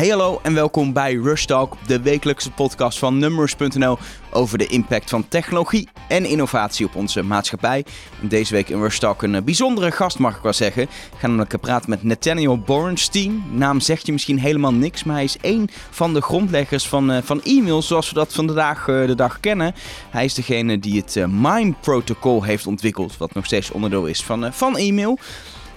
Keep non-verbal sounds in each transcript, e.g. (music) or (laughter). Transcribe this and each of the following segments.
Hey hallo en welkom bij Rush Talk, de wekelijkse podcast van Numbers.nl over de impact van technologie en innovatie op onze maatschappij. Deze week in Rush Talk een eh, bijzondere gast mag ik wel zeggen. Ik ga namelijk eh, praten met Nathaniel Borenstein. Naam zegt je misschien helemaal niks, maar hij is één van de grondleggers van, uh, van e-mail zoals we dat vandaag uh, de dag kennen. Hij is degene die het MIME protocol heeft ontwikkeld, wat nog steeds onderdeel is van, van e-mail.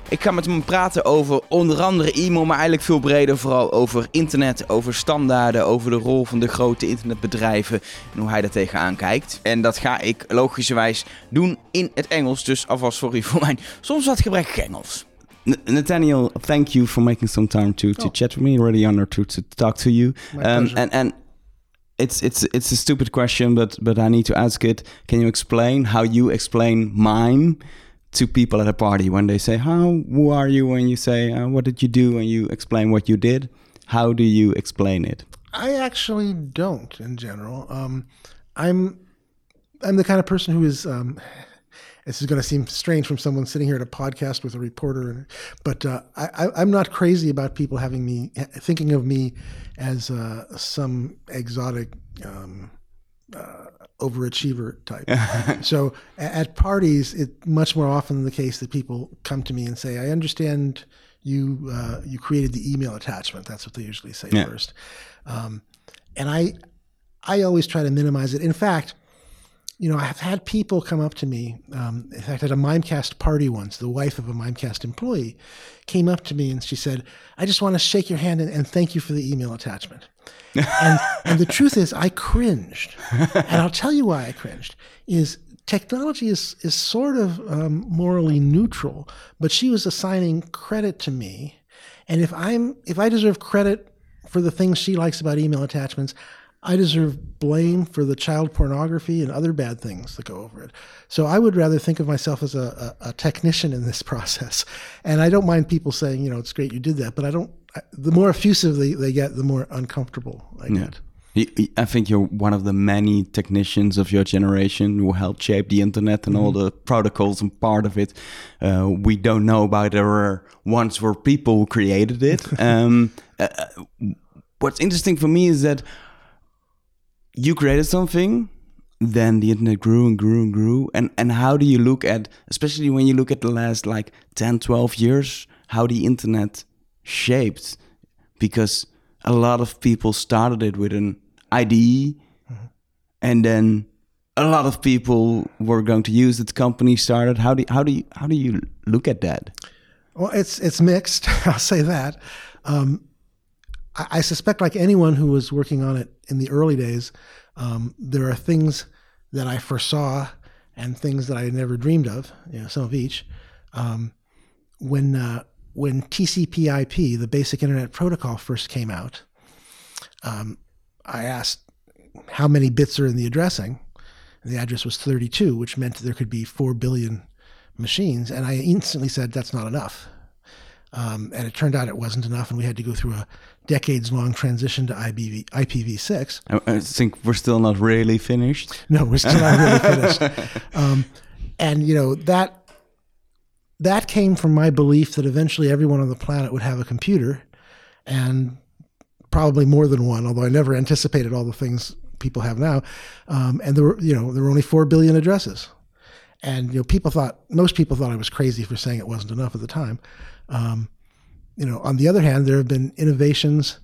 Ik ga met hem praten over onder andere e-mail, maar eigenlijk veel breder. Vooral over internet, over standaarden, over de rol van de grote internetbedrijven en hoe hij daar tegenaan kijkt. En dat ga ik logischerwijs doen in het Engels. Dus alvast sorry voor mijn soms wat gebrekkig Engels. Nathaniel, thank you for making some time to, to oh. chat with me. Really honored to, to talk to you. Um, and, and it's it's it's a stupid question, but but I need to ask it. Can you explain how you explain mime? To people at a party when they say, "How who are you?" When you say, uh, "What did you do?" and you explain what you did, how do you explain it? I actually don't in general. Um, I'm I'm the kind of person who is. Um, this is going to seem strange from someone sitting here at a podcast with a reporter, but uh, I, am not crazy about people having me thinking of me as uh, some exotic um, uh, overachiever type. (laughs) so at parties, it's much more often the case that people come to me and say, "I understand you uh, you created the email attachment." That's what they usually say yeah. first, um, and I I always try to minimize it. In fact. You know, I've had people come up to me. Um, in fact, at a Mimecast party once, the wife of a Mimecast employee came up to me and she said, "I just want to shake your hand and, and thank you for the email attachment." and, (laughs) and the truth is, I cringed, and I'll tell you why I cringed. Is technology is is sort of um, morally neutral, but she was assigning credit to me, and if I'm if I deserve credit for the things she likes about email attachments, I deserve blame for the child pornography and other bad things that go over it. So I would rather think of myself as a, a, a, technician in this (laughs) process. And I don't mind people saying, you know, it's great you did that, but I don't, I, the more effusive they, they, get, the more uncomfortable I yeah. get. I think you're one of the many technicians of your generation who helped shape the internet and mm -hmm. all mm-hmm. the protocols and part of it. Uh, we don't know about there were ones where people who created it. (laughs) um, uh, what's interesting for me is that you created something then the internet grew and grew and grew. And and how do you look at especially when you look at the last like 10 12 years how the internet shaped? Because a lot of people started it with an IDE mm-hmm. and then a lot of people were going to use it. Company started. How do how do you how do you look at that? Well it's it's mixed (laughs) I'll say that. Um, I, suspect, like anyone who was working on it in the early days, um, there are things that I foresaw and things that I never dreamed of. You know, some of each. Um, when uh, when TCP/IP, the Basic Internet Protocol, first came out, um, I asked how many bits are in the addressing. And the address was 32, which meant there could be four billion machines, and I instantly said that's not enough. Um, and it turned out it wasn't enough, and we had to go through a decades long transition to IPv, IPv6. I, I, think we're still not really finished. No, we're still not really finished. (laughs) Um, and, you know, that, that came from my belief that eventually everyone on the planet would have a computer and probably more than one, although I never anticipated all the things people have now. Um, and there were, you know, there were only 4 billion addresses. And, you know, people thought, most people thought I was crazy for saying it wasn't enough at the time. Um, you know, on the other hand, there have been innovations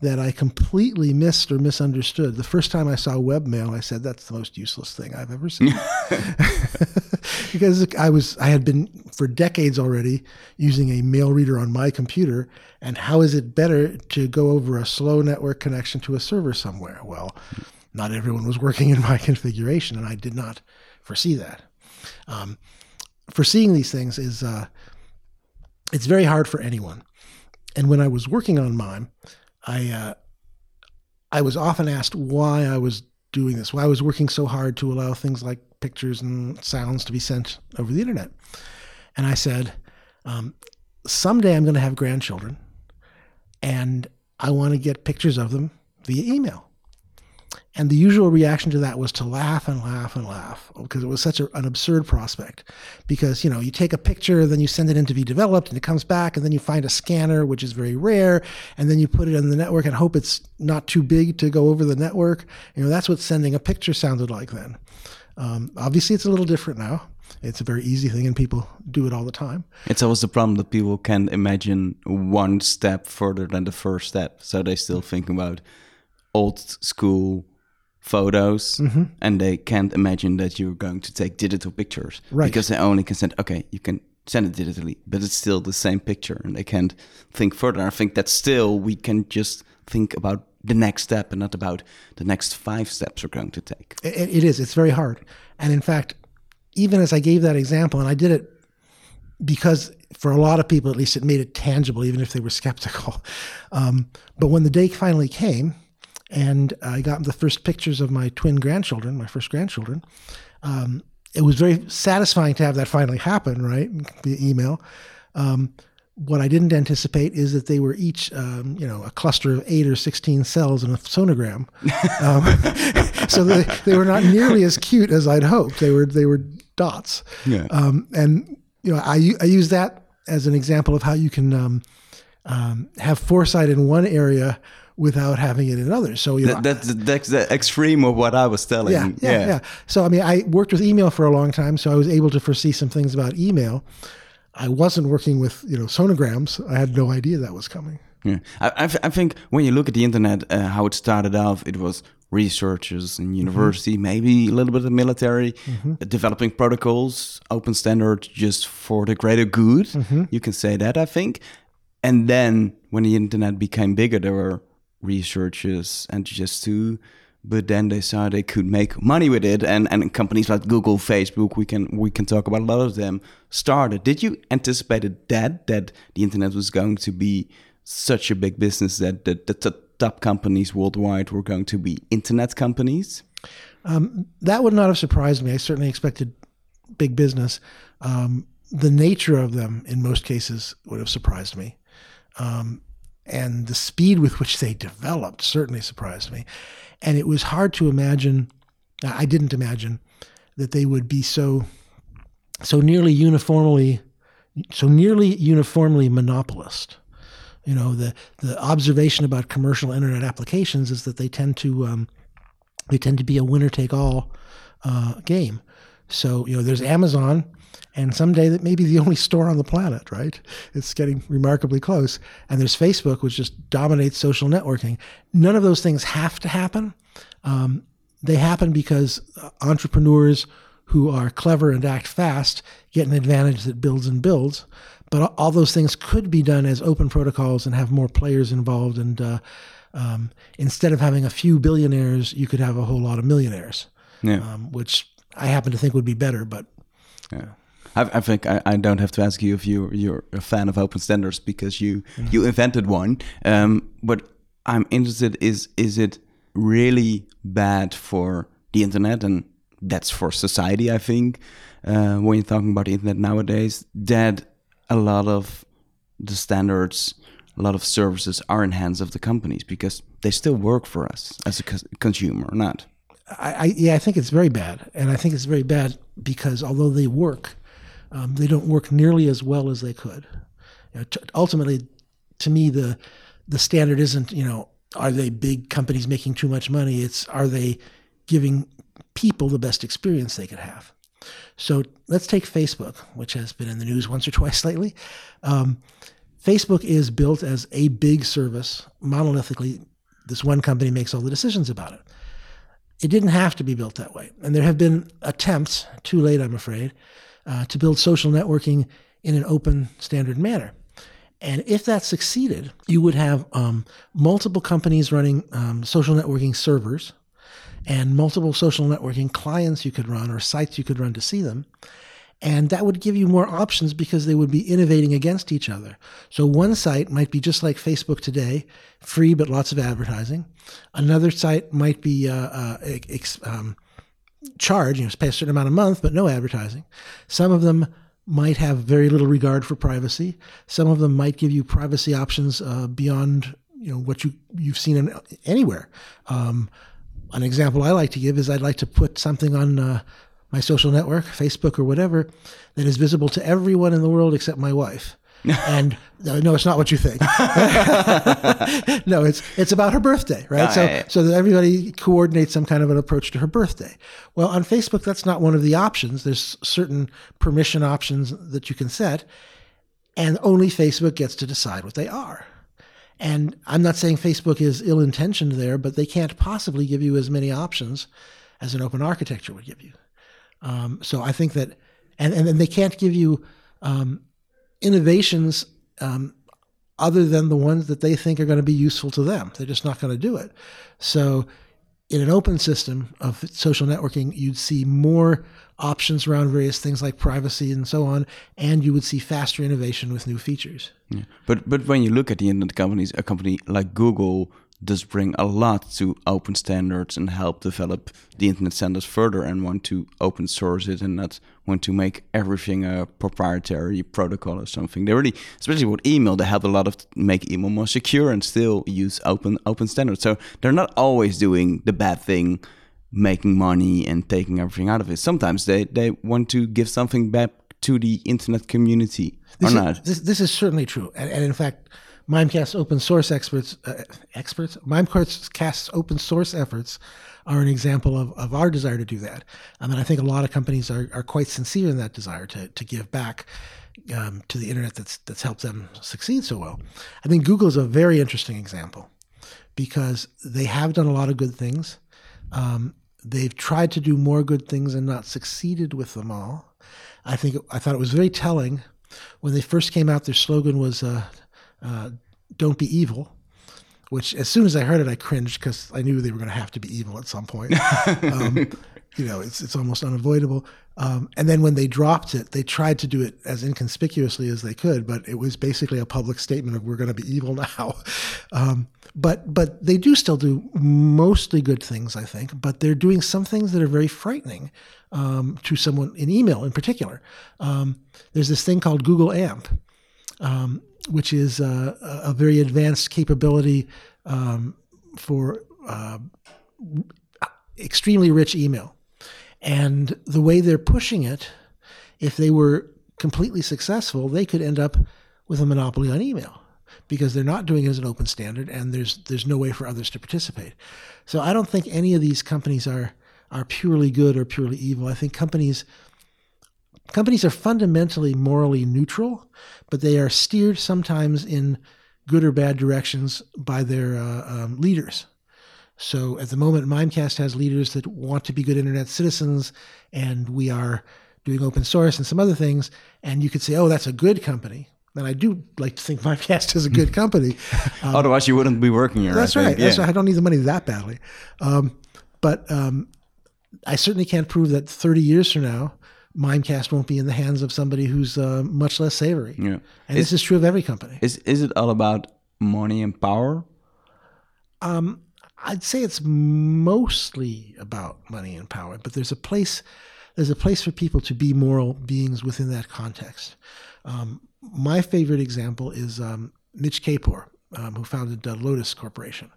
that I completely missed or misunderstood. The first time I saw webmail, I said that's the most useless thing I've ever seen. (laughs) (laughs) because I was I had been for decades already using a mail reader on my computer and how is it better to go over a slow network connection to a server somewhere? Well, not everyone was working in my (laughs) configuration and I did not foresee that. Um, foreseeing these things is uh, it's very hard for anyone. And when I was working on mime, I uh, I was often asked why I was doing this, why I was working so hard to allow things like pictures and sounds to be sent over the internet. And I said, um, someday I'm going to have grandchildren, and I want to get pictures of them via email. And the usual reaction to that was to laugh and laugh and laugh because it was such a, an absurd prospect. Because, you know, you take a picture, then you send it in to be developed and it comes back, and then you find a scanner, which is very rare, and then you put it in the network and hope it's not too big to go over the network. You know, that's what sending a picture sounded like then. Um, obviously, it's a little different now. It's a very easy thing, and people do it all the time. It's always the problem that people can't imagine one step further than the first step, so they still think about old school photos Mm-hmm. and they can't imagine that you're going to take digital pictures Right. because they only can send okay you can send it digitally but it's still the same picture and they can't think further i think that still we can just think about the next step and not about the next five steps we're going to take It, it is. It's very hard. And in fact, even as I gave that example, and I did it because for a lot of people, at least, it made it tangible, even if they were skeptical. (laughs) Um, but when the day finally came, and I got the first pictures of my twin grandchildren, my first grandchildren, um, it was very satisfying to have that finally happen, right? Via email. Um, what I didn't anticipate is that they were each, um, you know, a cluster of eight or 16 cells in a sonogram. (laughs) Um, (laughs) so they, they were not nearly as cute as I'd hoped. They were, they were dots. Yeah. Um, and, you know, I, I use that as an example of how you can um, um, have foresight in one area without having it in others. So, you know, that, that's, that's the extreme of what i was telling yeah, yeah, yeah, So I mean, I worked with email for a long time, so I was able to foresee some things about email. I wasn't working with you know sonograms. I had no idea that was coming. Yeah, I, I, I think when you look at the internet, uh, how it started off, it was researchers in university, maybe a little bit of military, uh, developing protocols, open standards just for the greater good. You can say that, I think. And then when the internet became bigger, there were researchers and just too. But then they saw they could make money with it, and, and companies like Google, Facebook, we can we can talk about a lot of them started. Did you anticipate that that the internet was going to be such a big business that the, the, t- top companies worldwide were going to be internet companies? That would not have surprised me. I certainly expected big business. Um, the nature of them, in most cases, would have surprised me, um, and the speed with which they developed certainly surprised me. And it was hard to imagine. I didn't imagine that they would be so so nearly uniformly so nearly uniformly monopolist. You know, the the observation about commercial internet applications is that they tend to um, they tend to be a winner take all uh, game. So you know, there's Amazon, and someday that may be the (laughs) only store on the planet, right? It's getting remarkably close. And there's Facebook, which just dominates social networking. None of those things have to happen. Um, they happen because uh, entrepreneurs who are clever and act fast get an advantage that builds and builds. But all- all those things could be done as open protocols and have more players involved. And uh, um, instead of having a few billionaires, you could have a whole lot of millionaires, Yeah. um, which I happen to think would be better. But Yeah. I, I think I, I don't have to ask you if you you're a fan of open standards because you you invented one. Um, but I'm interested is is it really bad for the internet and that's for society? I think uh, when you're talking about the internet nowadays, that a lot of the standards, a lot of services are in hands of the companies because they still work for us as a cons- consumer, or not. I, I yeah, I think it's very bad, and I think it's very bad because although they work, um, they don't work nearly as well as they could. You know, t- ultimately, to me, the the standard isn't you know are they big companies making too much money? It's are they giving people the best experience they could have. So let's take Facebook, which has been in the news (laughs) once or twice lately. Um, Facebook is built as a big service, monolithically. This one company makes all the decisions about it. It didn't have to be built that way. And there have been attempts, too late, I'm afraid, uh, to build social networking in an open, standard manner. And if that succeeded, you would have um, multiple companies running um, social networking servers and multiple social networking clients you could run or sites you could run to see them. And that would give you more options because they would be innovating against each other. So one site might be just like Facebook today, free but lots of advertising. Another site might be uh, uh, ex- um, charge, you know, pay a certain amount a month, but no advertising. Some of them might have very little regard for privacy. Some of them might give you privacy options uh, beyond you know what you you've seen in, anywhere. Um, an example I like to give is I'd like to put something on uh, my social network, Facebook or whatever, that is visible to everyone in the world except my wife. (laughs) and uh, no, it's not what you think. (laughs) no, it's it's about her birthday, right? so so that everybody coordinates some kind of an approach to her birthday. Well, on Facebook, that's not one of the options. There's certain permission options that you can set, and only Facebook gets to decide what they are. And I'm not saying Facebook is ill intentioned there, but they can't possibly give you as many options as an open architecture would give you. Um, so I think that, and, and then they can't give you um, innovations um, other than the ones that they think are going to be useful to them. They're just not going to do it. So in an open system of social networking, you'd see more options around various things like privacy and so on, and you would see faster innovation with new features. Yeah. But but when you look at the internet companies, a company like Google does bring a lot to open standards and help develop the internet standards further and want to open source it and not want to make everything a proprietary protocol or something. They really, especially with email, they help a lot of make email more secure and still use open open standards. So they're not always doing the bad thing, making money and taking everything out of it. Sometimes they, they want to give something back to the internet community this or is, not. This, this is certainly true. And, and in fact, Mimecast open source experts, uh, experts, Mimecast open source efforts are an example of, of our desire to do that. I mean, I think a lot of companies are, are quite sincere in that desire to, to give back um, to the internet that's, that's helped them succeed so well. I think Google is a very interesting example because they have done a lot of good things. Um, they've tried to do more good things and not succeeded with them all. I think I thought it was very telling when they first came out. Their slogan was uh, uh, "Don't be evil," which as soon as I heard it, I cringed because I knew they were going to have to be evil at some point. (laughs) um, you know, it's it's almost unavoidable. Um, and then when they dropped it, they tried to do it as inconspicuously as they could, but it was basically a public statement of "We're going to be evil (laughs) now." Um, but but they do still do mostly good things, I think. But they're doing some things that are very frightening um, to someone in email, in particular. Um, there's this thing called Google AMP, um, which is uh, a very advanced capability um, for uh, extremely rich email. And the way they're pushing it, if they were completely successful, they could end up with a monopoly on email because they're not doing it as an open standard and there's there's no way for others to participate. So I don't think any of these companies are are purely good or purely evil. I think companies companies are fundamentally morally neutral, but they are steered sometimes in good or bad directions by their uh, um, leaders. So at the moment, Mimecast has leaders that want to be good internet citizens, and we are doing open source and some other things. And you could say, oh, that's a good company. And I do like to think (laughs) Mimecast is a good company. (laughs) Um, Otherwise, you wouldn't be working here. That's right. That's right. I don't need the money that badly. Um, but um, I certainly can't prove that 30 years from now, Mimecast won't be in the hands of somebody who's uh, much less savory. Yeah. And is, this is true of every company. Is is it all about money and power? Um, I'd say it's mostly about money and power, but there's a place there's a place for people to be moral beings within that context. Um, my favorite example is um, Mitch Kapor, um, who founded uh, Lotus Corporation,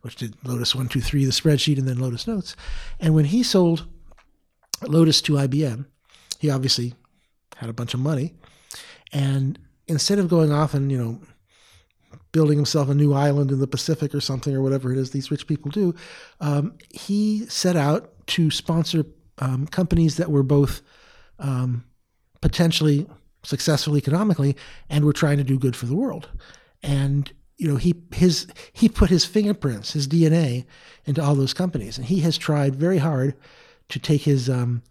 which did Lotus One Two Three, the spreadsheet, and then Lotus Notes. And when he sold Lotus to IBM, he obviously had a bunch of money, and instead of going off and you know building himself a new island in the Pacific or something or whatever it is these rich people do, um, he set out to sponsor um, companies that were both um, potentially successful economically and were trying to do good for the world. And you know he his he put his fingerprints, his DNA into all those companies, and he has tried very hard to take his um,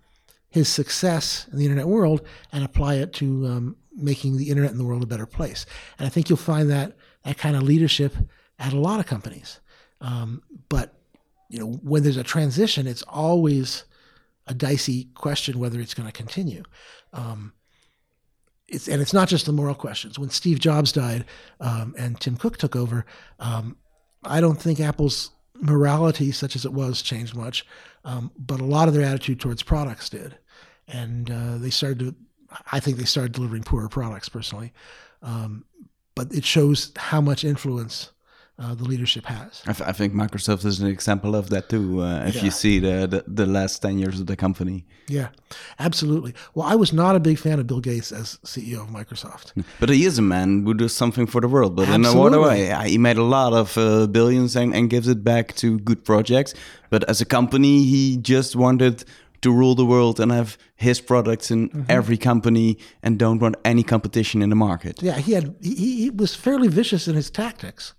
his success in the internet world and apply it to um, making the internet and the world a better place. And I think you'll find that that kind of leadership at a lot of companies. Um, but you know, when there's a transition, it's always a dicey question whether it's going to continue. Um, it's, and it's not just the moral questions. When Steve Jobs died um, and Tim Cook took over, um, I don't think Apple's morality, such as it was, changed much, um, but a lot of their attitude towards products did, and uh, they started to. I think they started delivering poorer products personally, um, but it shows how much influence uh, the leadership has. I, I think Microsoft is an example of that too. Uh, if Yeah. you see the, the the last ten years of the company, Yeah, absolutely. Well, I was not a big fan of Bill Gates as CEO of Microsoft. but he is a man who does something for the world. But in a what way? He made a lot of uh, billions and, and gives it back to good projects. But as a company, he just wanted to rule the world and have his products in Mm-hmm. every company and don't want any competition in the market. Yeah, he had he, he was fairly vicious in his tactics,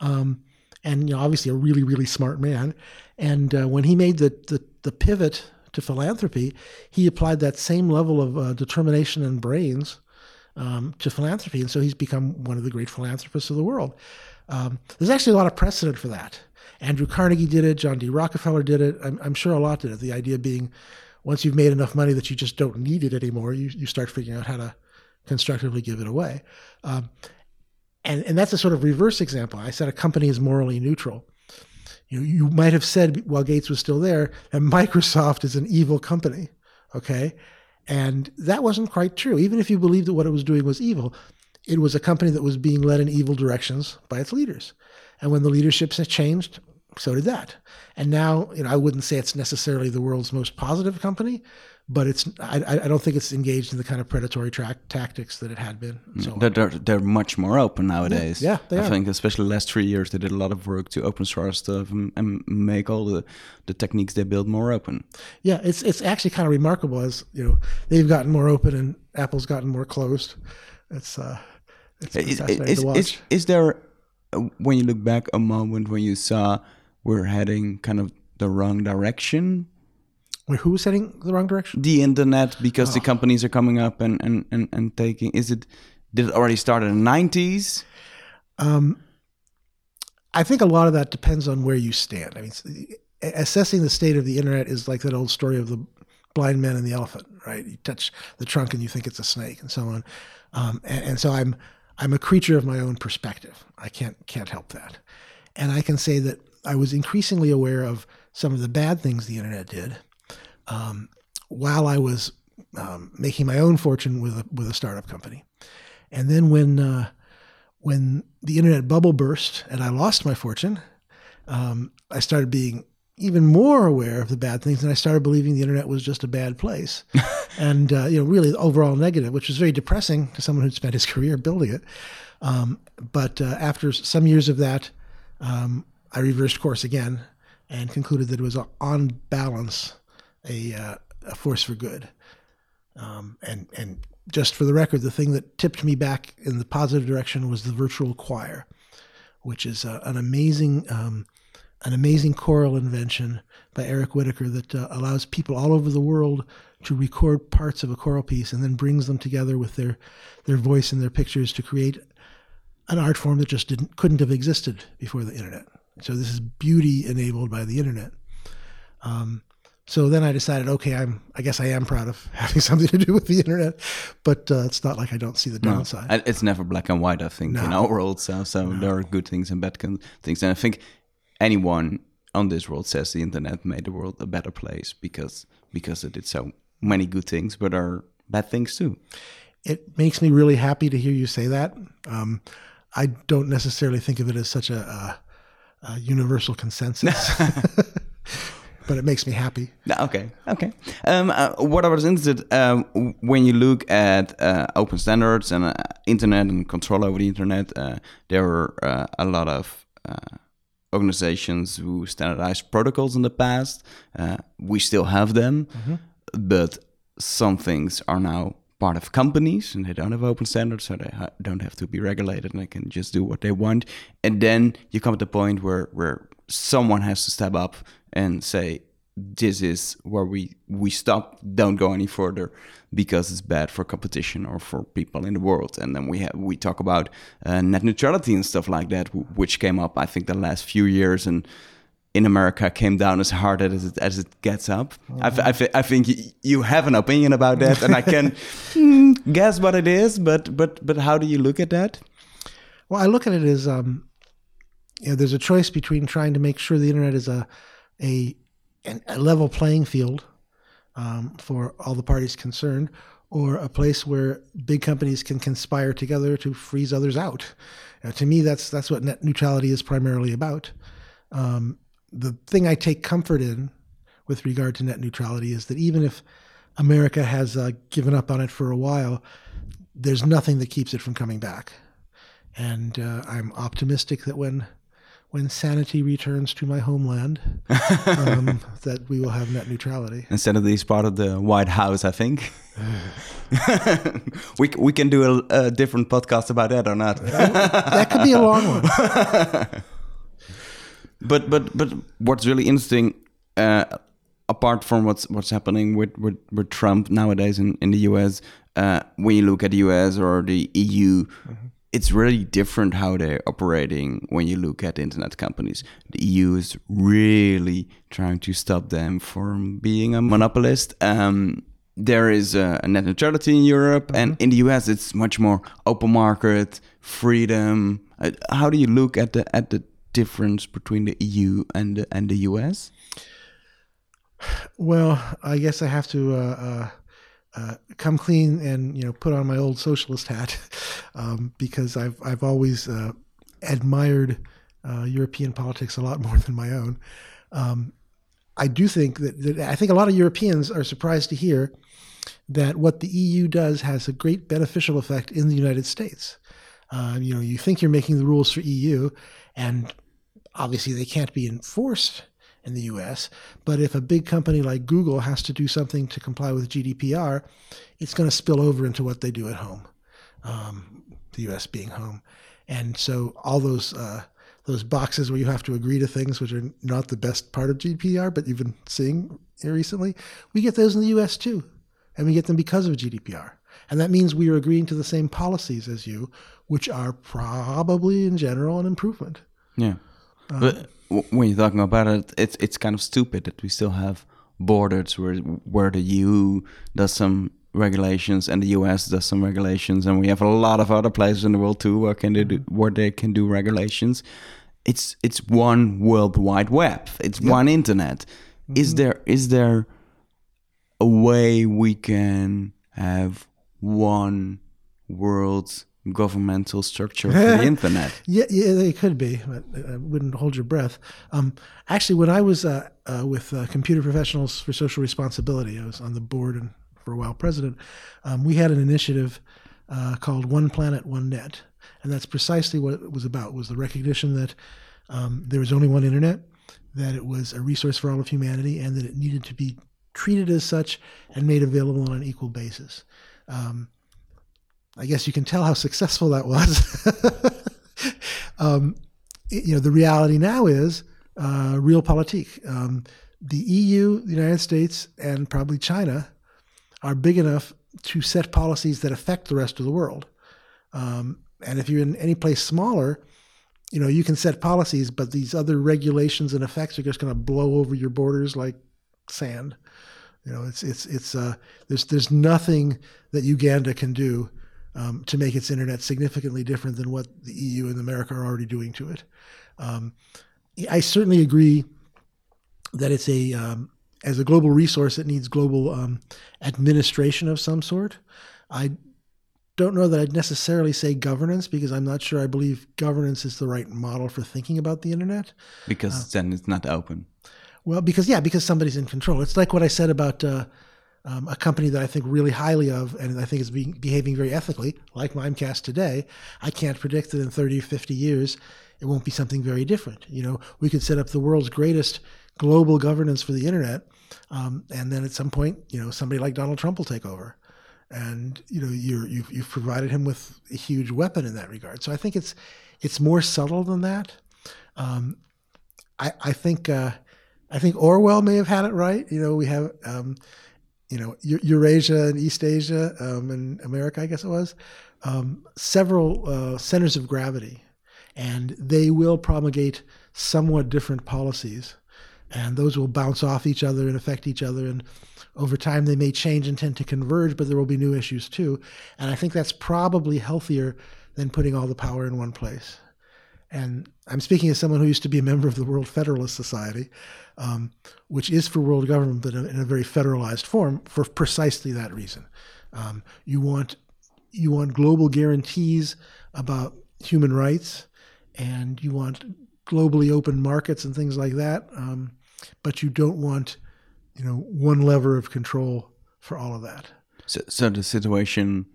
um, and you know, obviously a really really smart man. And uh, when he made the, the the pivot to philanthropy, he applied that same level of uh, determination and brains um, to philanthropy, and so he's become one of the great philanthropists of the world. Um, there's actually a lot of precedent for that. Andrew Carnegie did it. John D. Rockefeller did it. I'm, I'm sure a lot did it. The idea being, once you've made enough money that you just don't need it anymore, you, you start figuring out how to constructively give it away. Um, and, and that's a sort of reverse example. I said a company is morally neutral. You, you might have said while Gates was still there that Microsoft is an evil company. Okay. And that wasn't quite true. Even if you believed that what it was doing was evil, it was a company that was being led in evil directions by its leaders. And when the leaderships changed, so did that. And now, you know, I wouldn't say it's necessarily the world's most positive company, but it's I, I don't think it's engaged in the kind of predatory track tactics that it had been. So They're, they're, they're much more open nowadays. Yeah, they I are. think especially the last three years they did a lot of work to open source stuff and, and make all the, the techniques they build more open. yeah, it's it's actually kind of remarkable as you know they've gotten more open and Apple's gotten more closed. It's uh, it's Is, fascinating is, to watch. is, is there, uh, when you look back, a moment when you saw we're heading kind of the wrong direction? Wait, who was heading the wrong direction? The internet, because Oh. the companies are coming up and, and, and, and taking, is it, did it already start in the 90s? Um, I think a lot of that depends on where you stand. I mean, assessing the state of the internet is like that old story of the blind man and the elephant, right? You touch the trunk and you think it's a snake, and so on. Um, and, and so I'm I'm a creature of my own perspective. I can't can't help that, and I can say that I was increasingly aware of some of the bad things the internet did, um, while I was um, making my own fortune with a with a startup company, and then when uh, when the internet bubble burst and I lost my fortune, um, I started being even more aware of the bad things, and I started believing the internet was just a bad place, (laughs) and uh, you know, really overall negative, which was very depressing to someone who'd spent his (laughs) career building it. Um, but uh, after some years of that, um, I reversed course again and concluded that it was on balance a, uh, a force for good. Um, and and just for the record, the thing that tipped me back in the positive direction was the virtual choir, which is uh, an amazing um, an amazing choral invention by Eric Whitacre that uh, allows people all over the world to record parts of a choral piece and then brings them together with their their voice and their pictures to create an art form that just didn't couldn't have existed before the internet. So this is beauty enabled by the internet. Um, so then I decided, okay, I'm I guess I am proud of (laughs) having something to do with the internet, but uh, it's not like I don't see the downside. And It's never black and white, I think, in our world. So, so there are good things and bad things. And I think anyone on this world says the internet made the world a better place because because it did so many good things, but there are bad things too. it makes me really happy to hear you say that. Um, I don't necessarily think of it as such a, a, a universal consensus, (laughs) (laughs) but it makes me happy. Okay, okay. Um, uh, what I was interested um, when you look at uh, open standards and uh, internet and control over the internet, uh, there are uh, a lot of uh, organizations who standardized protocols in the past. Uh, we still have them, but some things are now part of companies and they don't have open standards, so they don't have to be regulated and they can just do what they want. And then you come to the point where where someone has to step up and say, "This is where we we stop. Don't go any further." Because it's bad for competition or for people in the world, and then we have we talk about uh, net neutrality and stuff like that, which came up I think the last few years, and in America came down as hard as it, as it gets up. I, th- I, th- I think you have an opinion about that, and I can (laughs) hmm, (laughs) guess what it is. But but but how do you look at that? Well, I look at it as um, you know, there's a choice between trying to make sure the internet is a a, a level playing field um, for all the parties concerned, or a place where big companies can conspire together to freeze others out. Uh, to me, that's that's what net neutrality is primarily about. Um, the thing I take comfort in with regard to net neutrality is that even if America has uh, given up on it for a while, there's nothing that keeps it from coming back. And uh, I'm optimistic that when when sanity returns to my homeland, (laughs) um, that we will have net neutrality. And sanity is part of the White House, I think. (laughs) we we can do a, a, different podcast about that or not. that could be a long one. (laughs) but but but what's really interesting, uh, apart from what's what's happening with, with, with Trump nowadays in, in the US, uh, when you look at the US or the EU, mm-hmm. it's really different how they're operating when you look at internet companies. The EU is really trying to stop them from being a monopolist. Um, there is a, net neutrality in Europe, mm-hmm. and in the US, it's much more open market, freedom. Uh, how do you look at the at the difference between the EU and the, and the US? Well, I guess I have to uh, uh, uh, come clean and you know put on my old socialist hat (laughs) um, because I've I've always uh, admired uh, European politics a lot (laughs) more than my own. Um, I do think that, that, I think a lot of Europeans are surprised to hear that what the EU does has a great beneficial effect in the United States. Uh, you know, you think you're making the rules for EU, and obviously they can't be enforced in the US. But if a big company like Google has to do something to comply with GDPR, it's going to spill over into what they do at home, um, the US being home. And so all those uh, those boxes where you have to agree to things which are not the best part of GDPR, but you've been seeing recently, we get those in the US too. And we get them because of GDPR. And that means we are agreeing to the same policies as you, which are probably in general an improvement. Yeah. Um, but when you're talking about it, it's it's kind of stupid that we still have borders where where the EU does some regulations and the US does some regulations, and we have a lot of other places in the world too where can they do, where they can do regulations. It's it's one world wide web. It's yep. one internet. Is there is there a way we can have one world governmental structure for the (laughs) internet. Yeah, yeah, they could be, but I wouldn't hold your breath. Um, actually, when I was uh, uh, with uh, Computer Professionals for Social Responsibility, I was on the board and for a while president. Um, we had an initiative uh, called One Planet, One Net, and that's precisely what it was about. Was the recognition that um, there was only one internet, that it was a resource for all of humanity, and that it needed to be treated as such and made available on an equal basis. Um, I guess you can tell how successful that was. (laughs) um, you know, the reality now is uh, realpolitik. Um, the EU, the United States, and probably China are big enough to set policies that affect the rest of the world. Um, and if you're in any place smaller, you know, you can set policies, but these other regulations and effects are just going to blow over your borders like sand. You know, it's it's it's uh, there's there's nothing that Uganda can do um, to make its internet significantly different than what the EU and America are already doing to it. Um, I certainly agree that it's a um, as a global resource, it needs global um, administration of some sort. I don't know that I'd necessarily say governance because I'm not sure I believe governance is the right model for thinking about the internet. Because uh, then it's not open. Well, because yeah, because somebody's in control. It's like what I said about uh, um, a company that I think really highly of and I think is being, behaving very ethically, like Mimecast today, I can't predict that in 30 or 50 years it won't be something very different. You know, we could set up the world's greatest global governance for the internet, um, and then at some point, you know, somebody like Donald Trump will take over. And you know you have you've, you've provided him with a huge weapon in that regard. So I think it's it's more subtle than that. Um, I, I think uh, I think Orwell may have had it right. You know, we have um, you know, Eurasia and East Asia um, and America, I guess it was, um, several uh, centers of gravity, and they will promulgate somewhat different policies, and those will bounce off each other and affect each other, and over time they may change and tend to converge, but there will be new issues too, and I think that's probably healthier than putting all the power in one place. And I'm speaking as someone who used to be a member of the World Federalist Society, um, which is for world government, but in a very federalized form for precisely that reason. Um, you want you want global guarantees about human rights, and you want globally open markets and things like that. Um, but you don't want, you know, one lever of control for all of that. So, so the situation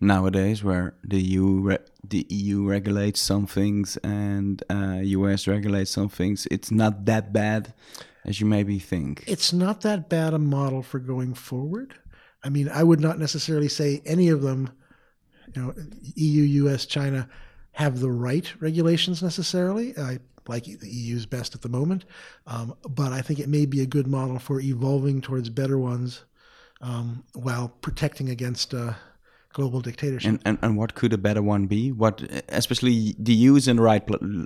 nowadays, where the EU the EU regulates some things and uh, US regulates some things, it's not that bad as you maybe think. It's not that bad a model for going forward. I mean, I would not necessarily say any of them, you know, EU, US, China, have the right regulations necessarily. I like the EU's best at the moment, um, but I think it may be a good model for evolving towards better ones um, while protecting against uh, global dictatorship. And, and and what could a better one be? What, especially the is in the right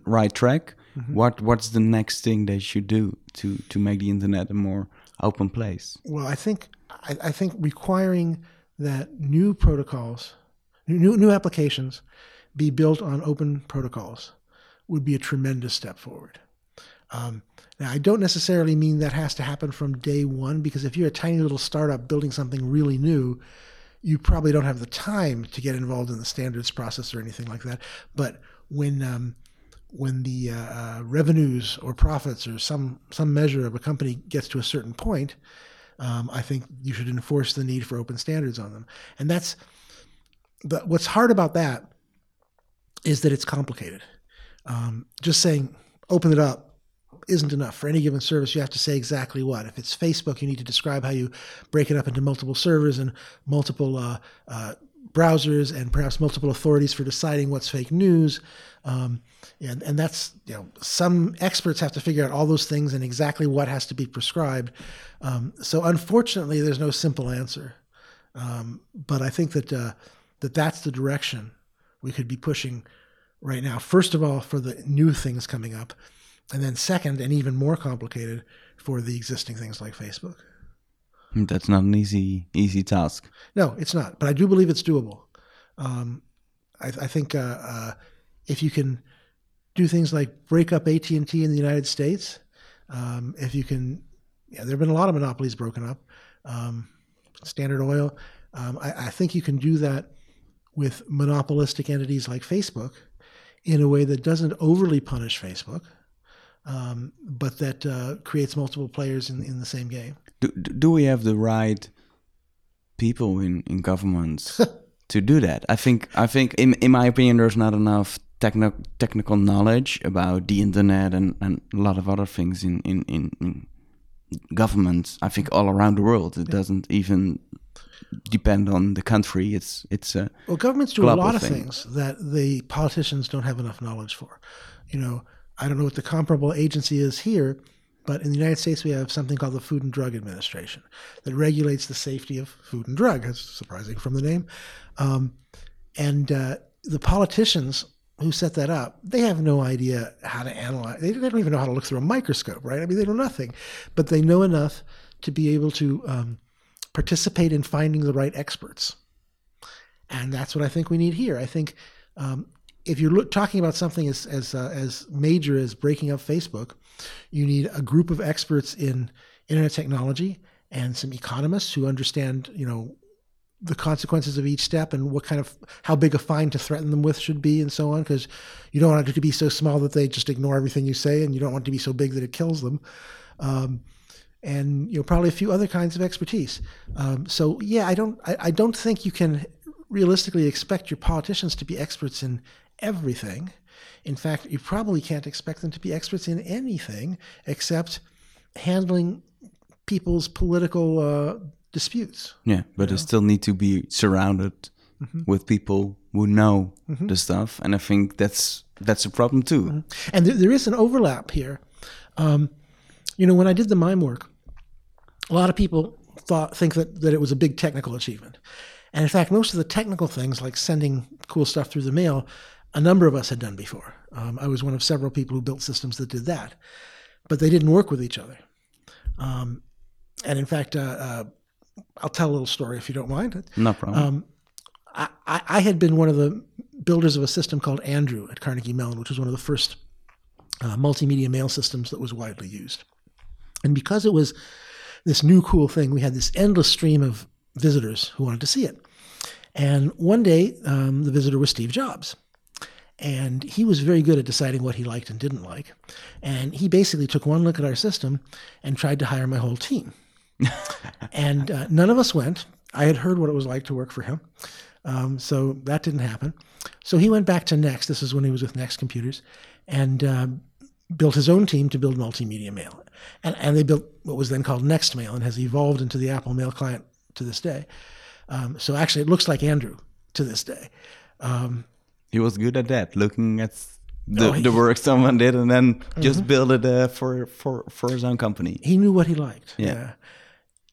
right track. Mm-hmm. What what's the next thing they should do to to make the internet a more open place? Well, I think I, I think requiring that new protocols, new new applications, be built on open protocols would be a tremendous step forward. Um, now, I don't necessarily mean that has to happen from day one because if you're a tiny little startup building something really new, you probably don't have the time to get involved in the standards process or anything like that. But when um, when the uh, uh, revenues or profits or some some measure of a company gets to a certain point, um, I think you should enforce the need for open standards on them. And that's the, what's hard about that is that it's complicated. Um, just saying open it up isn't enough. For any given service, you have to say exactly what. If it's Facebook, you need to describe how you break it up into multiple servers and multiple uh, uh, browsers and perhaps multiple authorities for deciding what's fake news. Um, and, and that's, you know, some experts have to figure out all those things and exactly what has to be prescribed. Um, so unfortunately, there's no simple answer. Um, but I think that, uh, that that's the direction we could be pushing right now. First of all, for the new things coming up. And then second, and even more complicated, for the existing things like Facebook. That's not an easy easy task. No, it's not. But I do believe it's doable. Um, I, I, think uh, uh, if you can do things like break up AT and T in the United States, um, if you can, yeah, there have been a lot of monopolies broken up. Um, Standard Oil, um, I, I think you can do that with monopolistic entities like Facebook in a way that doesn't overly punish Facebook, um, but that uh, creates multiple players in, in the same game. Do, do we have the right people in, in governments (laughs) to do that? I think I think in in my opinion there's not enough techno- technical knowledge about the internet and, and a lot of other things in, in, in, in governments. I think all around the world. It doesn't even depend on the country. It's it's a well, governments do a lot of thing. things that the politicians don't have enough knowledge for. You know, I don't know what the comparable agency is here, but in the United States we have something called the Food and Drug Administration that regulates the safety of food and drug. It's surprising from the name, um, and uh, the politicians who set that up, they have no idea how to analyze. They don't even know how to look through a microscope, right? I mean, they know nothing, but they know enough to be able to um, participate in finding the right experts. And that's what I think we need here. I think um, if you're look, talking about something as as uh, as major as breaking up Facebook, you need a group of experts in internet technology and some economists who understand, you know, the consequences of each step and what kind of how big a fine to threaten them with should be and so on because you don't want it to be so small that they just ignore everything you say and you don't want it to be so big that it kills them. Um, and you know probably a few other kinds of expertise. Um, so yeah i don't I, I don't think you can realistically expect your politicians to be experts in everything in fact you probably can't expect them to be experts in anything except handling people's political uh, disputes. Yeah, but they still need to be surrounded mm-hmm. with people who know mm-hmm. the stuff, and I think that's that's a problem too. Mm-hmm. And there, there is an overlap here. Um, you know, when I did the mime work, a lot of people thought think that that it was a big technical achievement, and in fact, most of the technical things like sending cool stuff through the mail, a number of us had done before. Um, I was one of several people who built systems that did that, but they didn't work with each other. Um, and in fact, uh, uh, I'll tell a little story if you don't mind. No problem. Um, I, I, had been one of the builders of a system called Andrew at Carnegie Mellon, which was one of the first uh, multimedia mail systems that was widely used. And because it was this new cool thing, we had this endless stream of visitors who wanted to see it. And one day, um, the visitor was Steve Jobs. And he was very good at deciding what he liked and didn't like. And he basically took one look at our system and tried to hire my whole team. (laughs) and uh, none of us went. I had heard what it was like to work for him. Um, so that didn't happen. So he went back to Next. This is when he was with Next Computers and uh, built his own team to build multimedia mail. And, and they built what was then called Next Mail and has evolved into the Apple Mail client to this day. Um, so actually, it looks like Andrew to this day. Um, he was good at that, looking at the, oh, he, the work someone did and then mm-hmm. just build it uh, for, for, for his own company. He knew what he liked. Yeah. yeah.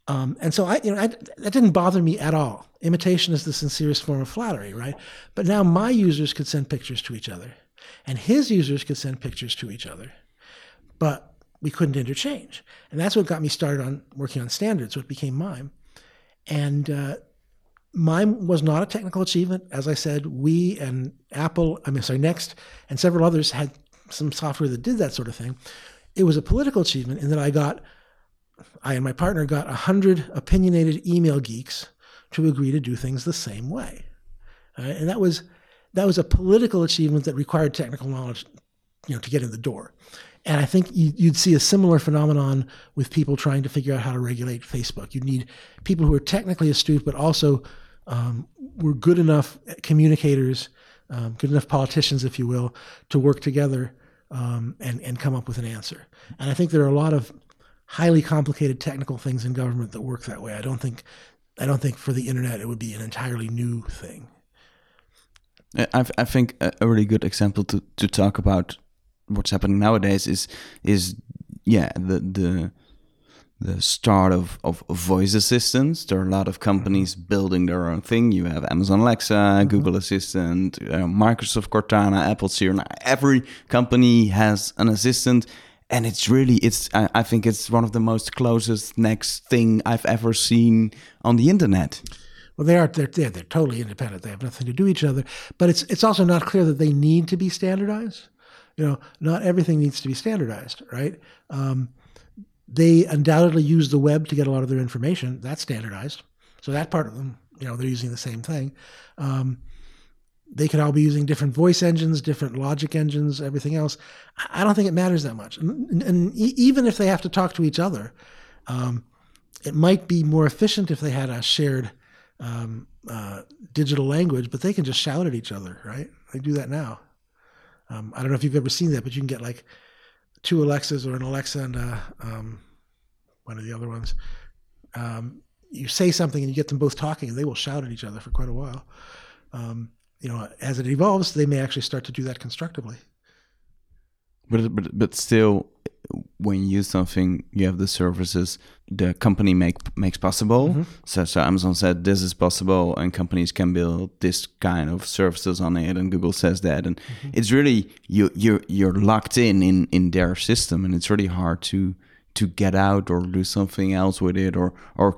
Um, and so I, you know, I, that didn't bother me at all. Imitation is the sincerest form of flattery, right? But now my users could send pictures to each other, and his users could send pictures to each other, but we couldn't interchange. And that's what got me started on working on standards, what became MIME. And uh, MIME was not a technical achievement. As I said, we and Apple, I mean, sorry, Next, and several others had some software that did that sort of thing. It was a political achievement in that I got I and my partner got 100 opinionated email geeks to agree to do things the same way. Uh, and that was that was a political achievement that required technical knowledge, you know, to get in the door. And I think you'd see a similar phenomenon with people trying to figure out how to regulate Facebook. You need people who are technically astute, but also um, were good enough communicators, um, good enough politicians, if you will, to work together um, and and come up with an answer. And I think there are a lot of highly complicated technical things in government that work that way. I don't think I don't think for the internet it would be an entirely new thing. I, I think a really good example to, to talk about what's happening nowadays is is yeah the the the start of, of voice assistants. There are a lot of companies mm-hmm. building their own thing. You have Amazon Alexa, mm-hmm. Google Assistant, uh, Microsoft Cortana, Apple Siri. Every company has an assistant, and it's really it's I, I think it's one of the most closest next thing I've ever seen on the internet. Well, they are they're, they're, they're totally independent. They have nothing to do with each other. But it's it's also not clear that they need to be standardized. You know, not everything needs to be standardized, right? Um, they undoubtedly use the web to get a lot of their information. That's standardized. So that part of them, you know, they're using the same thing. Um, they could all be using different voice engines, different logic engines, everything else. I don't think it matters that much. And, and even if they have to talk to each other, um, it might be more efficient if they had a shared um, uh, digital language, but they can just shout at each other, right? They do that now. Um, I don't know if you've ever seen that, but you can get like two Alexas or an Alexa and uh, um, one of the other ones. Um, you say something and you get them both talking, and they will shout at each other for quite a while. Um, you know, as it evolves, they may actually start to do that constructively. But but but still, when you use something, you have the services the company make makes possible. Mm -hmm. So so Amazon said this is possible, and companies can build this kind of services on it, and Google says that, and mm -hmm. it's really you you you're locked in in in their system, and it's really hard to to get out or do something else with it, or or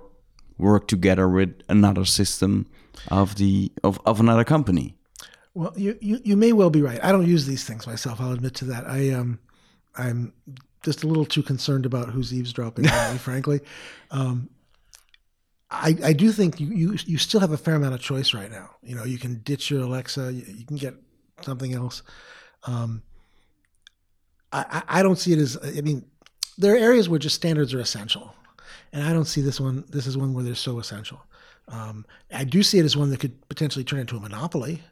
work together with another system of the of, of another company. Well, you, you you may well be right. I don't use these things myself. I'll admit to that. I um I'm just a little too concerned about who's eavesdropping on me, (laughs) frankly. Um, I, I do think you, you you still have a fair amount of choice right now. You know, you can ditch your Alexa, you, you can get something else. Um, I, I don't see it as. I mean, there are areas where just standards are essential, and I don't see this one. This is one where they're so essential. Um, I do see it as one that could potentially turn into a monopoly.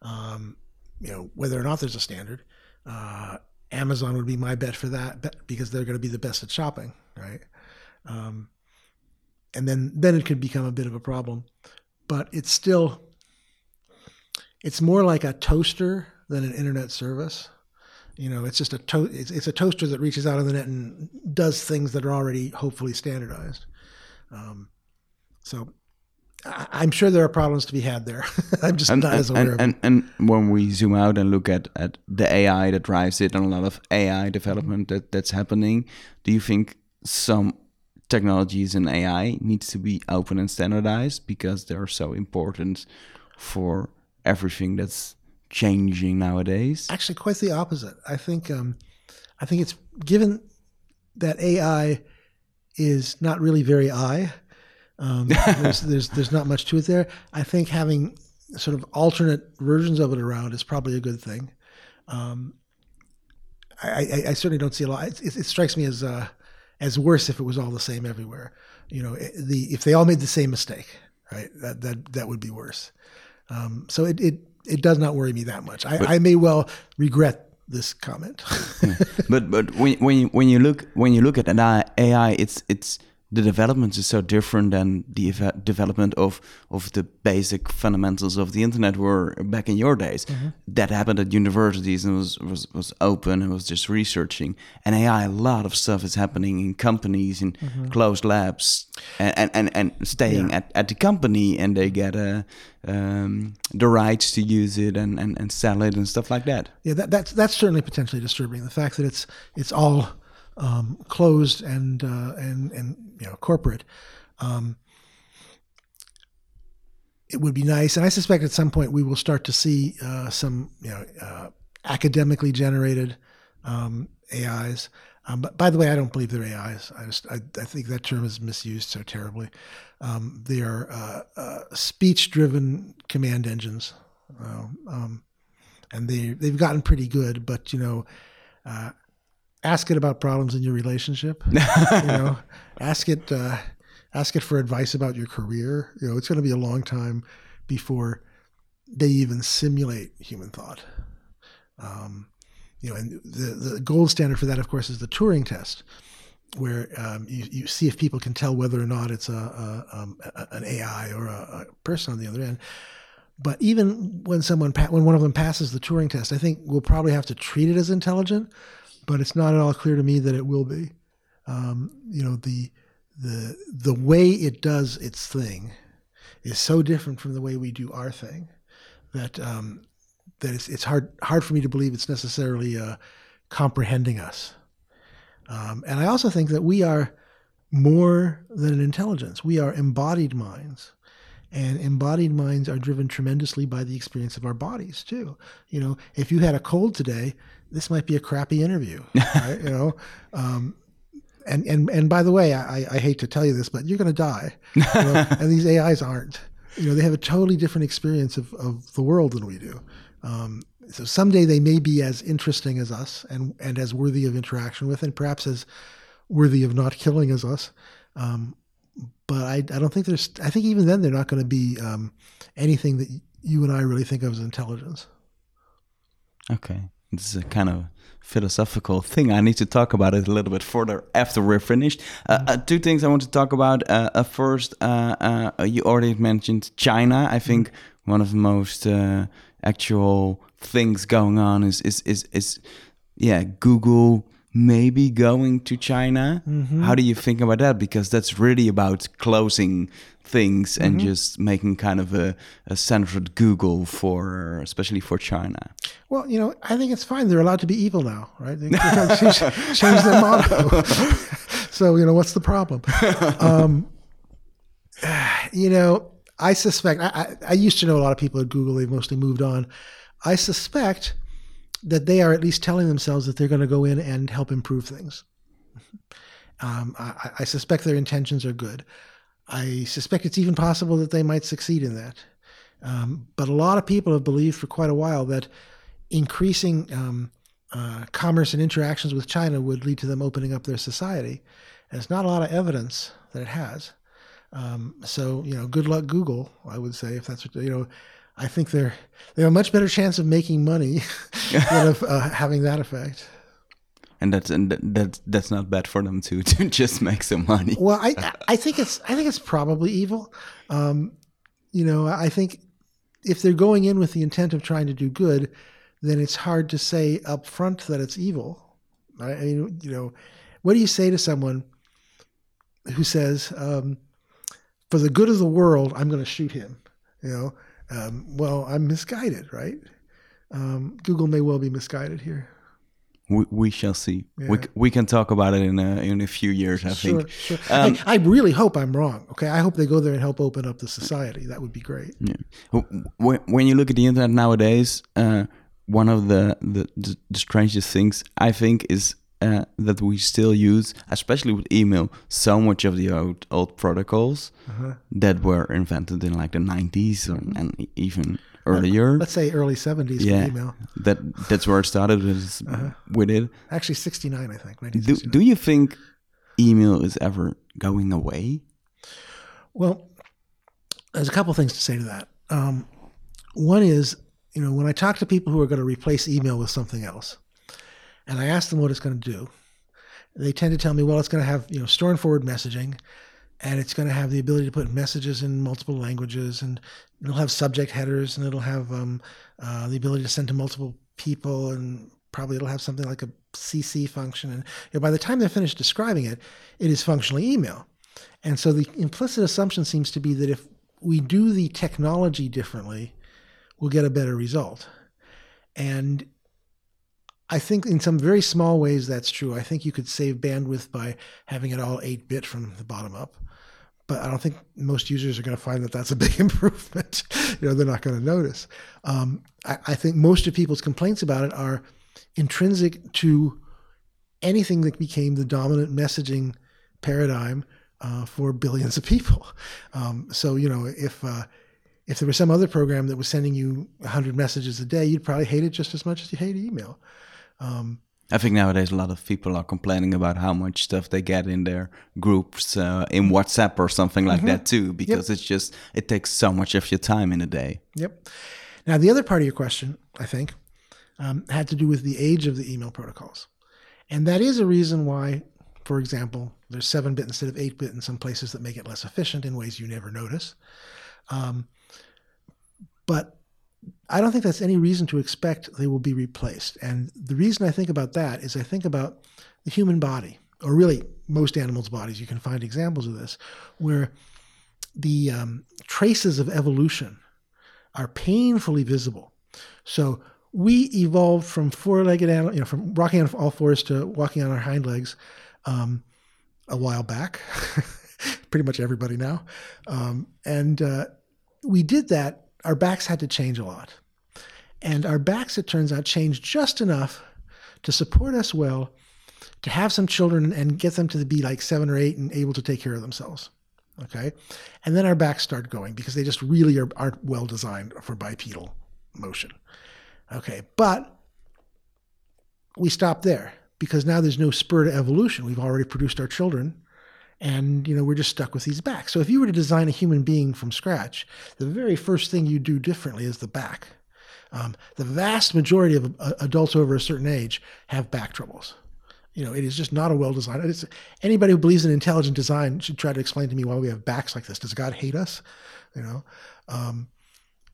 Um, you know, whether or not there's a standard. Uh, Amazon would be my bet for that because they're going to be the best at shopping, right? Um, and then then it could become a bit of a problem, but it's still it's more like a toaster than an internet service. You know, it's just a to- it's, it's a toaster that reaches out on the net and does things that are already hopefully standardized. Um, so I'm sure there are problems to be had there. (laughs) I'm just and, not and, as aware. And, and, and when we zoom out and look at, at the AI that drives it and a lot of AI development that, that's happening, do you think some technologies in AI needs to be open and standardized because they're so important for everything that's changing nowadays? Actually, quite the opposite. I think um, I think it's given that AI is not really very I Um, there's, (laughs) there's there's not much to it there. I think having sort of alternate versions of it around is probably a good thing. Um, I, I, I, certainly don't see a lot. It, it, it strikes me as uh, as worse if it was all the same everywhere. You know, the if they all made the same mistake, right? That that that would be worse. Um, so it, it it does not worry me that much. I, but, I may well regret this comment. (laughs) but but when when you when you look when you look at an AI, it's it's the development is so different than the development of of the basic fundamentals of the internet were back in your days. Mm -hmm. That happened at universities and was, was was open and was just researching. And AI, a lot of stuff is happening in companies in mm -hmm. closed labs and and and, and staying yeah. at, at the company and they get a um, the rights to use it and, and, and sell it and stuff like that. Yeah, that, that's that's certainly potentially disturbing. The fact that it's it's all um, closed and uh, and and you know corporate. Um, it would be nice, and I suspect at some point we will start to see uh, some you know uh, academically generated um, AIs. Um, but by the way, I don't believe they're AIs. I just I, I think that term is misused so terribly. Um, they are uh, uh, speech-driven command engines, um, and they they've gotten pretty good. But you know, uh, ask it about problems in your relationship. you know, (laughs) ask it uh, ask it for advice about your career. You know, it's going to be a long time before they even simulate human thought. Um, you know, and the the gold standard for that, of course, is the Turing test, where um, you, you see if people can tell whether or not it's a, a, um, an AI or a, a, person on the other end. But even when someone when one of them passes the Turing test, I think we'll probably have to treat it as intelligent but it's not at all clear to me that it will be. Um, you know, the the the way it does its thing is so different from the way we do our thing that um, that it's, it's hard hard for me to believe it's necessarily uh, comprehending us. Um, and I also think that we are more than an intelligence. We are embodied minds. And embodied minds are driven tremendously by the experience of our bodies too. You know, if you had a cold today, this might be a crappy interview, (laughs) right? you know, um, and and and by the way, I, I hate to tell you this, but you're going to die, you know? (laughs) and these AIs aren't. You know, they have a totally different experience of, of the world than we do. Um, so someday they may be as interesting as us and and as worthy of interaction with, and perhaps as worthy of not killing as us. Um, but I, I don't think there's. I think even then they're not going to be um, anything that you and I really think of as intelligence. Okay. This is a kind of philosophical thing. I need to talk about it a little bit further after we're finished. Uh, uh, two things I want to talk about. Uh, uh first, uh, uh, you already mentioned China. I think one of the most actual things going on is is is, is yeah Google maybe going to China. Mm-hmm. How do you think about that? Because that's really about closing things and mm-hmm. just making kind of a, a centered Google for, especially for China. Well, you know, I think it's fine. They're allowed to be evil now, right? They change, (laughs) change their motto. (laughs) so, you know, what's the problem? Um, (sighs) you know, I suspect, I, I, I used to know a lot of people at Google. They've mostly moved on. I suspect that they are at least telling themselves that they're going to go in and help improve things. Um, I, I, suspect their intentions are good. I suspect it's even possible that they might succeed in that. Um, but a lot of people have believed for quite a while that increasing um, uh, commerce and interactions with China would lead to them opening up their society. And there's not a lot of evidence that it has. Um, so, you know, good luck, Google, I would say, if that's what, you know, I think they're they have a much better chance of making money (laughs) than of uh, having that effect. And that's and that's that's not bad for them to (laughs) to just make some money. Well, I I think it's I think it's probably evil. Um, you know, I think if they're going in with the intent of trying to do good, then it's hard to say up front that it's evil. I mean, you know, what do you say to someone who says, um, "For the good of the world, I'm going to shoot him"? You know, um, well, I'm misguided, right? Um, Google may well be misguided here. We, we shall see. Yeah. We, we can talk about it in a, in a few years, I sure, think. Sure. Um, I, I, really hope I'm wrong. Okay, I hope they go there and help open up the society. That would be great. Yeah. When, when you look at the internet nowadays, uh, one of the, the, the strangest things I think is uh, that we still use, especially with email, so much of the old old protocols Uh-huh. that were invented in like the 90s or, and even earlier. Let's say early 70s yeah, for email. that that's where it started with, (laughs) with it. Actually, 69, I think. Do do you think email is ever going away? Well, there's a couple things to say to that. Um, one is, you know, when I talk to people who are going to replace email with something else, and I ask them what it's going to do, they tend to tell me, well, it's going to have, you know, store and forward messaging, and it's going to have the ability to put messages in multiple languages, and it'll have subject headers, and it'll have um, uh, the ability to send to multiple people, and probably it'll have something like a CC function. And you know, by the time they're finished describing it, it is functionally email. And so the implicit assumption seems to be that if we do the technology differently, we'll get a better result. And I think in some very small ways that's true. I think you could save bandwidth by having it all 8 bit from the bottom up. But I don't think most users are going to find that that's a (laughs) big improvement. you know, they're not going to notice. Um, I, I think most of people's complaints about it are intrinsic to anything that became the dominant messaging paradigm uh, for billions of people. Um, so you know, if uh, if there was some other program that was sending you 100 messages a day, you'd probably hate it just as much as you hate email. Um, I think nowadays a lot of people are complaining about how much stuff they get in their groups uh, in WhatsApp or something like that too, because it's just it takes so much of your time in a day. Yep. Now, the other part of your question, I think, um, had to do with the age of the email protocols. And that is a reason why, for example, there's 7 bit instead of 8 bit in some places that make it less efficient in ways you never notice. Um, but I don't think that's any reason to expect they will be replaced. And the reason I think about that is I think about the human body, or really most animals' bodies. You can find examples of this, where the um, traces of evolution are painfully visible. So we evolved from four-legged animal, you know, from walking on all fours to walking on our hind legs um, a while back. (laughs) Pretty much everybody now, um, and uh, we did that. Our backs had to change a lot, and our backs, it turns out, changed just enough to support us well, to have some children and get them to be like seven or eight and able to take care of themselves. Okay. And then our backs start going because they just really are, aren't well designed for bipedal motion. Okay. But we stop there because now there's no spur to evolution. We've already produced our children and you know we're just stuck with these backs. So if you were to design a human being from scratch, the very first thing you do differently is the back. Um, the vast majority of uh, adults over a certain age have back troubles. You know, it is just not a well designed. It's, anybody who believes in intelligent design should try to explain to me why we have backs like this. Does God hate us? You know, um,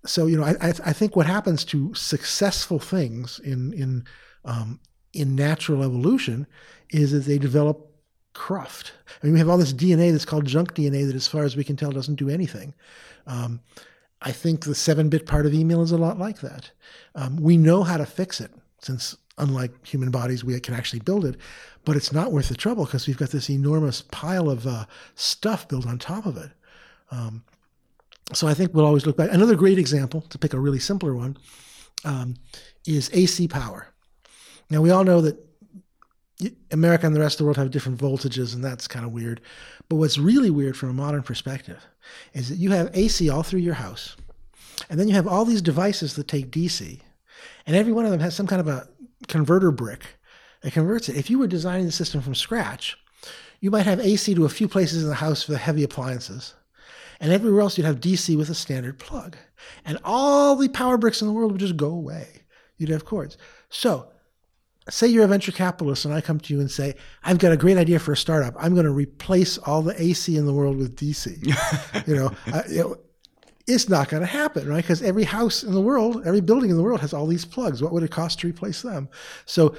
so you know, I, I, I think what happens to successful things in in um, in natural evolution is that they develop cruft. I mean, we have all this DNA that's called junk DNA that, as far as we can tell, doesn't do anything. Um, I think the seven-bit part of email is a lot like that. Um, we know how to fix it since unlike human bodies, we can actually build it, but it's not worth the trouble because we've got this enormous pile of uh, stuff built on top of it. Um, so I think we'll always look back. Another great example, to pick a really simpler one, um, is AC power. Now we all know that America and the rest of the world have different voltages, and that's kind of weird. But what's really weird from a modern perspective is that you have AC all through your house, and then you have all these devices that take DC, and every one of them has some kind of a converter brick that converts it. If you were designing the system from scratch, you might have AC to a few places in the house for the heavy appliances, and everywhere else you'd have DC with a standard plug. And all the power bricks in the world would just go away. You'd have cords. So, say you're a venture capitalist and I come to you and say, I've got a great idea for a startup. I'm going to replace all the AC in the world with DC. (laughs) you know, uh, you know it's not going to happen, right? Because every house in the world, every building in the world has all these plugs. What would it cost to replace them? So,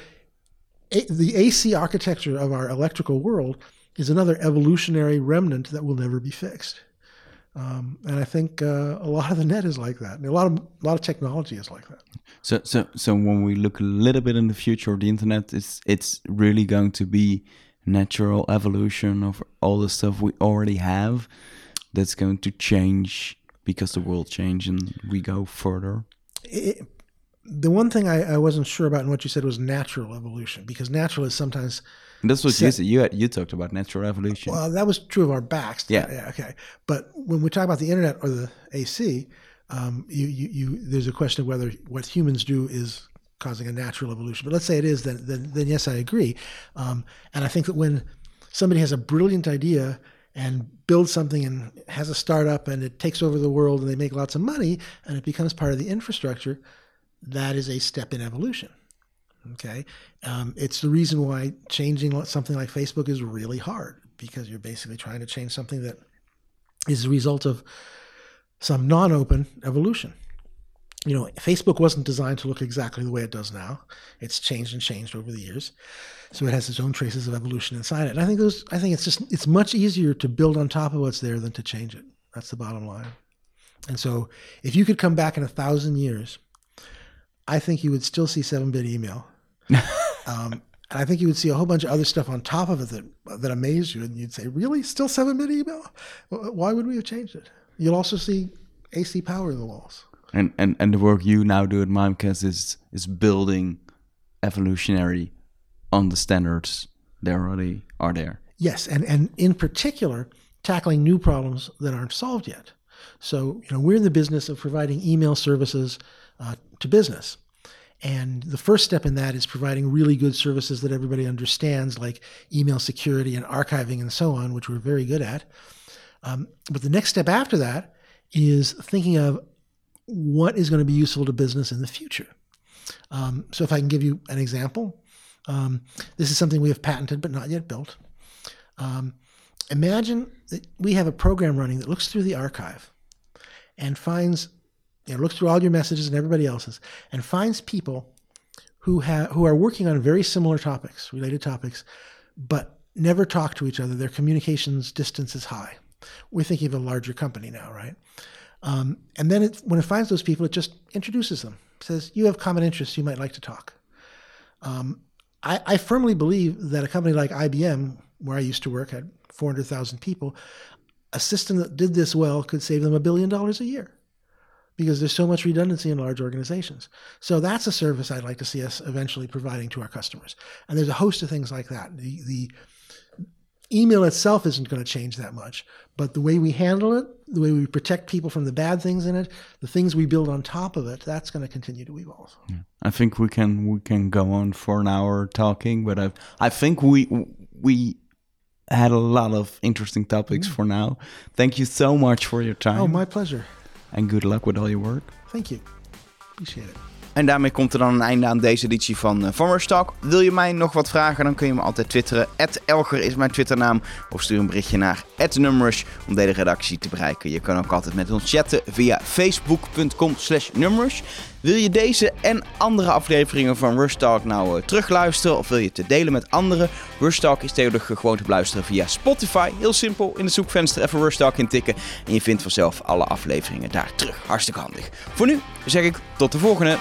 a, the AC architecture of our electrical world is another evolutionary remnant that will never be fixed. Um, and I think uh, a lot of the net is like that. And a lot of a lot of technology is like that. So, so, so when we look a little bit in the future of the internet, it's it's really going to be natural evolution of all the stuff we already have. That's going to change because the world change and we go further. It, the one thing I, I wasn't sure about in what you said was natural evolution, because natural is sometimes That's what you said. You had, you talked about natural evolution. well, that was true of our backs. Yeah. yeah, okay. But when we talk about the internet or the AC, um, you, you, you, there's a question of whether what humans do is causing a natural evolution. But let's say it is, then, then, then yes, I agree. Um, and I think that when somebody has a brilliant idea and builds something and has a startup and it takes over the world and they make lots of money and it becomes part of the infrastructure, that is a step in evolution. Okay. Um, it's the reason why changing something like Facebook is really hard because you're basically trying to change something that is the result of some non open evolution. You know, Facebook wasn't designed to look exactly the way it does now. It's changed and changed over the years. So it has its own traces of evolution inside it. And I think those I think it's just it's much easier to build on top of what's there than to change it. That's the bottom line. And so if you could come back in a thousand years, I think you would still see seven bit email. (laughs) um, and I think you would see a whole bunch of other stuff on top of it that that amazed you, and you'd say, "Really, still seven bit email? Why would we have changed it?" You'll also see AC power in the walls. And and and the work you now do at Mimecast is is building evolutionary on the standards that already are there. Yes, and and in particular, tackling new problems that aren't solved yet. So you know, we're in the business of providing email services uh, to business. And the first step in that is providing really good services that everybody understands, like email security and archiving and so on, which we're very good at. Um, but the next step after that is thinking of what is going to be useful to business in the future. Um, so, if I can give you an example, um, this is something we have patented but not yet built. Um, imagine that we have a program running that looks through the archive and finds you know, looks through all your messages and everybody else's, and finds people who have who are working on very similar topics, related topics, but never talk to each other. Their communications distance is high. We're thinking of a larger company now, right? Um, and then it, when it finds those people, it just introduces them. says, "You have common interests. You might like to talk." Um, I, I firmly believe that a company like IBM, where I used to work, had 400,000 people. A system that did this well could save them a billion dollars a year because there's so much redundancy in large organizations. So that's a service I'd like to see us eventually providing to our customers. And there's a host of things like that. The, the email itself isn't going to change that much, but the way we handle it, the way we protect people from the bad things in it, the things we build on top of it, that's going to continue to evolve. Yeah. I think we can we can go on for an hour talking, but I I think we we had a lot of interesting topics mm. for now. Thank you so much for your time. Oh, my pleasure. En good luck with all your work. Thank you. Appreciate it. En daarmee komt er dan een einde aan deze editie van Farmers Talk. Wil je mij nog wat vragen, dan kun je me altijd twitteren. Elger is mijn twitternaam. Of stuur een berichtje naar @numrush om deze redactie te bereiken. Je kan ook altijd met ons chatten via facebook.com slash numrush. Wil je deze en andere afleveringen van Rush Talk nou uh, terugluisteren of wil je te delen met anderen? Rush is tegenwoordig gewoon te beluisteren via Spotify. Heel simpel, in het zoekvenster even Rush Talk intikken en je vindt vanzelf alle afleveringen daar terug. Hartstikke handig. Voor nu zeg ik tot de volgende.